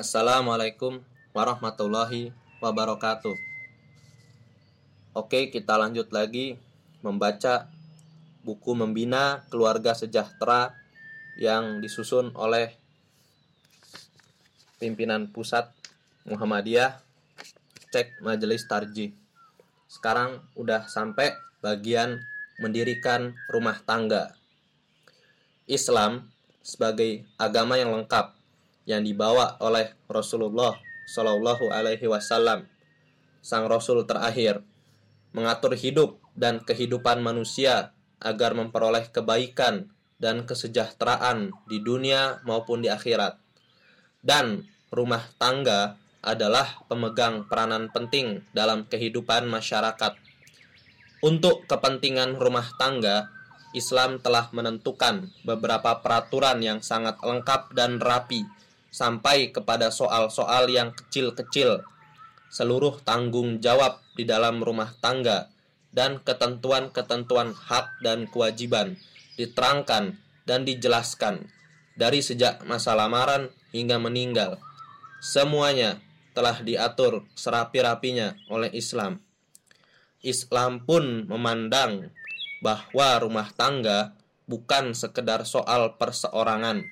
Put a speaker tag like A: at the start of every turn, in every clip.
A: Assalamualaikum warahmatullahi wabarakatuh. Oke, kita lanjut lagi membaca buku Membina Keluarga Sejahtera yang disusun oleh pimpinan pusat Muhammadiyah cek Majelis Tarji. Sekarang udah sampai bagian mendirikan rumah tangga. Islam sebagai agama yang lengkap yang dibawa oleh Rasulullah Shallallahu Alaihi Wasallam, sang Rasul terakhir, mengatur hidup dan kehidupan manusia agar memperoleh kebaikan dan kesejahteraan di dunia maupun di akhirat. Dan rumah tangga adalah pemegang peranan penting dalam kehidupan masyarakat. Untuk kepentingan rumah tangga, Islam telah menentukan beberapa peraturan yang sangat lengkap dan rapi sampai kepada soal-soal yang kecil-kecil. Seluruh tanggung jawab di dalam rumah tangga dan ketentuan-ketentuan hak dan kewajiban diterangkan dan dijelaskan dari sejak masa lamaran hingga meninggal. Semuanya telah diatur serapi-rapinya oleh Islam. Islam pun memandang bahwa rumah tangga bukan sekedar soal perseorangan,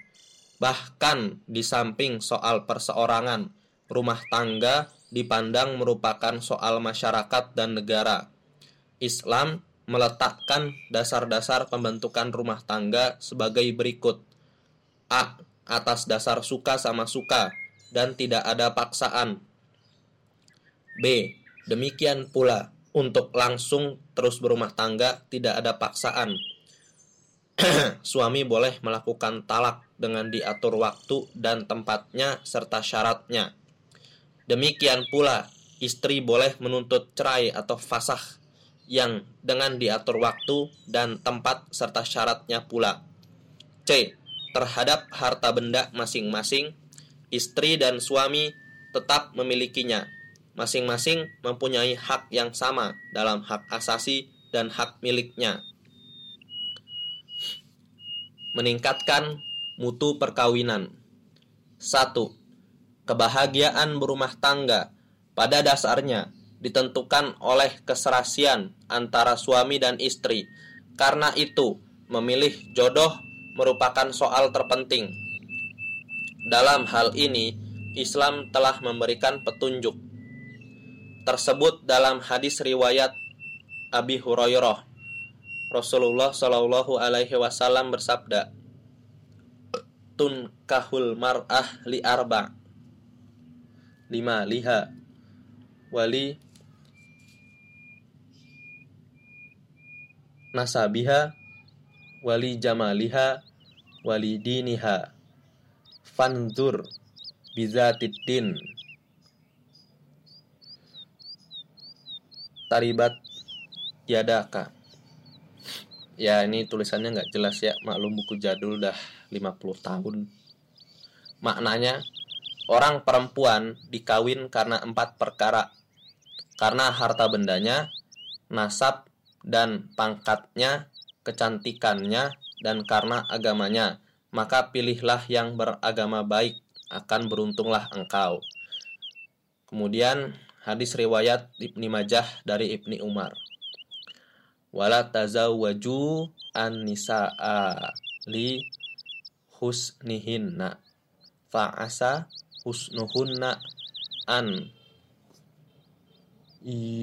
A: Bahkan di samping soal perseorangan, rumah tangga dipandang merupakan soal masyarakat dan negara. Islam meletakkan dasar-dasar pembentukan rumah tangga sebagai berikut. A. Atas dasar suka sama suka dan tidak ada paksaan. B. Demikian pula untuk langsung terus berumah tangga tidak ada paksaan. Suami boleh melakukan talak dengan diatur waktu dan tempatnya serta syaratnya. Demikian pula, istri boleh menuntut cerai atau fasah yang dengan diatur waktu dan tempat serta syaratnya pula. C. Terhadap harta benda masing-masing, istri dan suami tetap memilikinya. Masing-masing mempunyai hak yang sama dalam hak asasi dan hak miliknya. Meningkatkan mutu perkawinan. 1. Kebahagiaan berumah tangga pada dasarnya ditentukan oleh keserasian antara suami dan istri. Karena itu, memilih jodoh merupakan soal terpenting. Dalam hal ini, Islam telah memberikan petunjuk tersebut dalam hadis riwayat Abi Hurairah. Rasulullah Shallallahu alaihi wasallam bersabda, tunkahul mar'ah li arba. Lima liha. Wali nasabiha. Wali jamaliha. Wali diniha. Fanzur bizatiddin taribat yadaka ya ini tulisannya nggak jelas ya maklum buku jadul dah 50 tahun. Maknanya, orang perempuan dikawin karena empat perkara. Karena harta bendanya, nasab dan pangkatnya, kecantikannya, dan karena agamanya. Maka pilihlah yang beragama baik, akan beruntunglah engkau. Kemudian hadis riwayat Ibni Majah dari Ibni Umar. Wala tazawwaju an-nisaa li husnihinna. Fa'asa husnuhunna an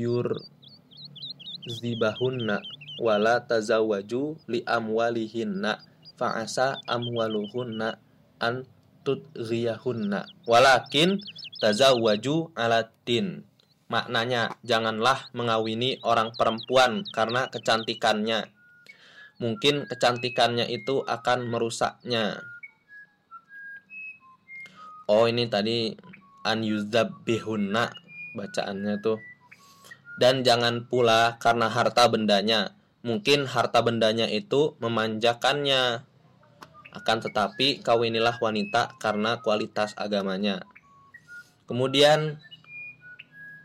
A: yur zibahunna wala tazawwaju li amwalihinna. Fa'asa amwaluhunna an tudghiyahunna walakin tazawwaju alatin maknanya janganlah mengawini orang perempuan karena kecantikannya mungkin kecantikannya itu akan merusaknya. Oh ini tadi an bihunna bacaannya tuh. Dan jangan pula karena harta bendanya. Mungkin harta bendanya itu memanjakannya. Akan tetapi kawinilah wanita karena kualitas agamanya. Kemudian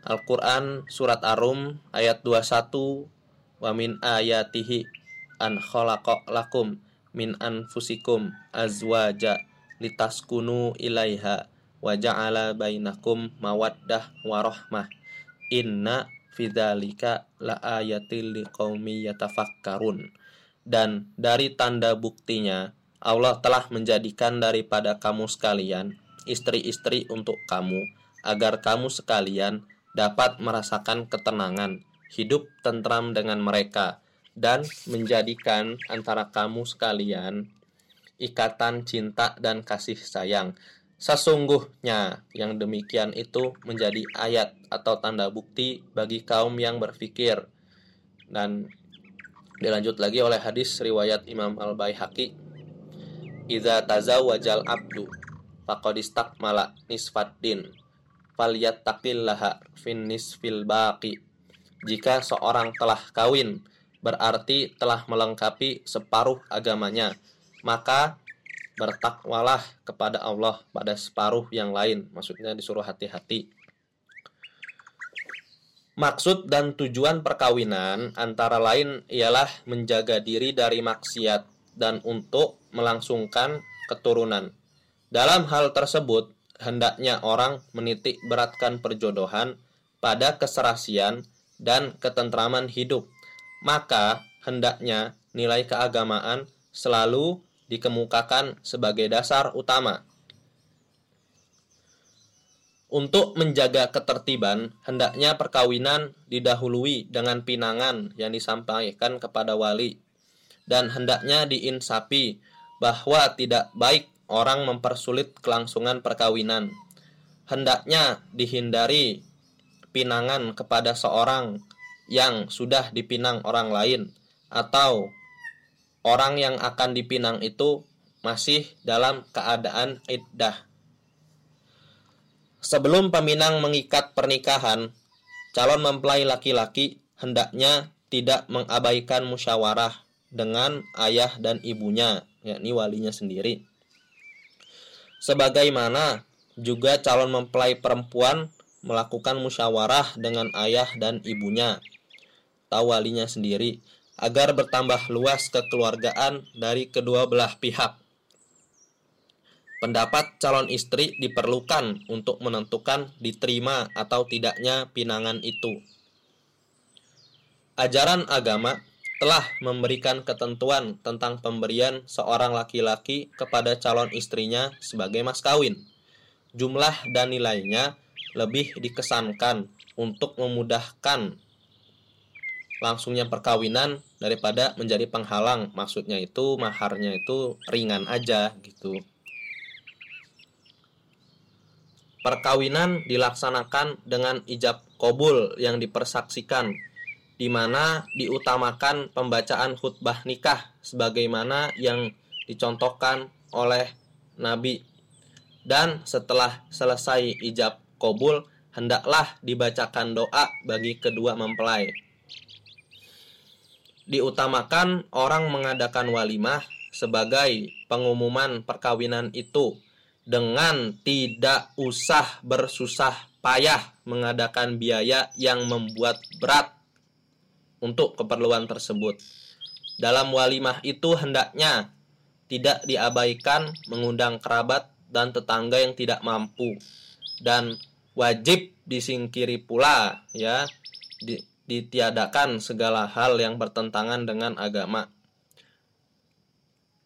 A: Al-Quran Surat Arum ayat 21 Wa min ayatihi an khalaqa lakum min anfusikum azwaja litaskunu ilaiha wa ja'ala bainakum mawaddah warahmah inna fidzalika laayatil liqaumi yatafakkarun. Dan dari tanda buktinya Allah telah menjadikan daripada kamu sekalian istri-istri untuk kamu agar kamu sekalian dapat merasakan ketenangan hidup tentram dengan mereka dan menjadikan antara kamu sekalian ikatan cinta dan kasih sayang Sesungguhnya yang demikian itu menjadi ayat atau tanda bukti bagi kaum yang berfikir. Dan dilanjut lagi oleh hadis riwayat Imam Al-Baihaqi. Idza tazawwajal abdu faqad istakmala nisfaddin falyattaqillaha fin nisfil baqi. Jika seorang telah kawin berarti telah melengkapi separuh agamanya, maka bertakwalah kepada Allah pada separuh yang lain. Maksudnya disuruh hati-hati. Maksud dan tujuan perkawinan antara lain ialah menjaga diri dari maksiat dan untuk melangsungkan keturunan. Dalam hal tersebut, hendaknya orang menitik beratkan perjodohan pada keserasian dan ketentraman hidup. Maka hendaknya nilai keagamaan selalu dikemukakan sebagai dasar utama. Untuk menjaga ketertiban, hendaknya perkawinan didahului dengan pinangan yang disampaikan kepada wali, dan hendaknya diinsapi bahwa tidak baik orang mempersulit kelangsungan perkawinan. Hendaknya dihindari pinangan kepada seorang yang sudah dipinang orang lain, atau orang yang akan dipinang itu masih dalam keadaan iddah. Sebelum peminang mengikat pernikahan, calon mempelai laki-laki hendaknya tidak mengabaikan musyawarah dengan ayah dan ibunya, yakni walinya sendiri. Sebagaimana juga calon mempelai perempuan melakukan musyawarah dengan ayah dan ibunya, atau walinya sendiri agar bertambah luas kekeluargaan dari kedua belah pihak. Pendapat calon istri diperlukan untuk menentukan diterima atau tidaknya pinangan itu. Ajaran agama telah memberikan ketentuan tentang pemberian seorang laki-laki kepada calon istrinya sebagai mas kawin. Jumlah dan nilainya lebih dikesankan untuk memudahkan langsungnya perkawinan daripada menjadi penghalang. Maksudnya itu maharnya itu ringan aja gitu. Perkawinan dilaksanakan dengan ijab kobul yang dipersaksikan di mana diutamakan pembacaan khutbah nikah sebagaimana yang dicontohkan oleh Nabi. Dan setelah selesai ijab kobul hendaklah dibacakan doa bagi kedua mempelai. Diutamakan orang mengadakan walimah sebagai pengumuman perkawinan itu dengan tidak usah bersusah payah mengadakan biaya yang membuat berat untuk keperluan tersebut. Dalam walimah itu hendaknya tidak diabaikan mengundang kerabat dan tetangga yang tidak mampu dan wajib disingkiri pula ya di, ditiadakan segala hal yang bertentangan dengan agama.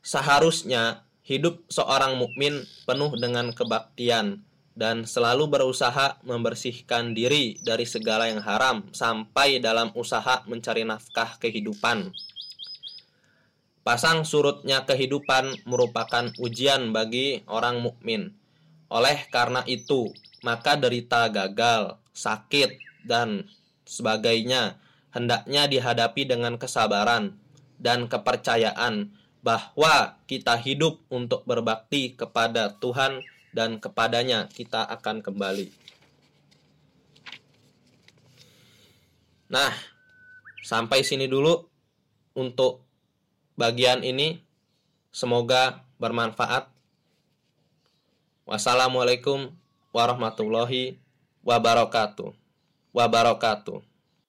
A: Seharusnya hidup seorang mukmin penuh dengan kebaktian dan selalu berusaha membersihkan diri dari segala yang haram sampai dalam usaha mencari nafkah kehidupan. Pasang surutnya kehidupan merupakan ujian bagi orang mukmin. Oleh karena itu, maka derita gagal, sakit, dan sebagainya hendaknya dihadapi dengan kesabaran dan kepercayaan bahwa kita hidup untuk berbakti kepada Tuhan dan kepadanya kita akan kembali. Nah, sampai sini dulu untuk bagian ini. Semoga bermanfaat. Wassalamualaikum warahmatullahi wabarakatuh wabarakatuh.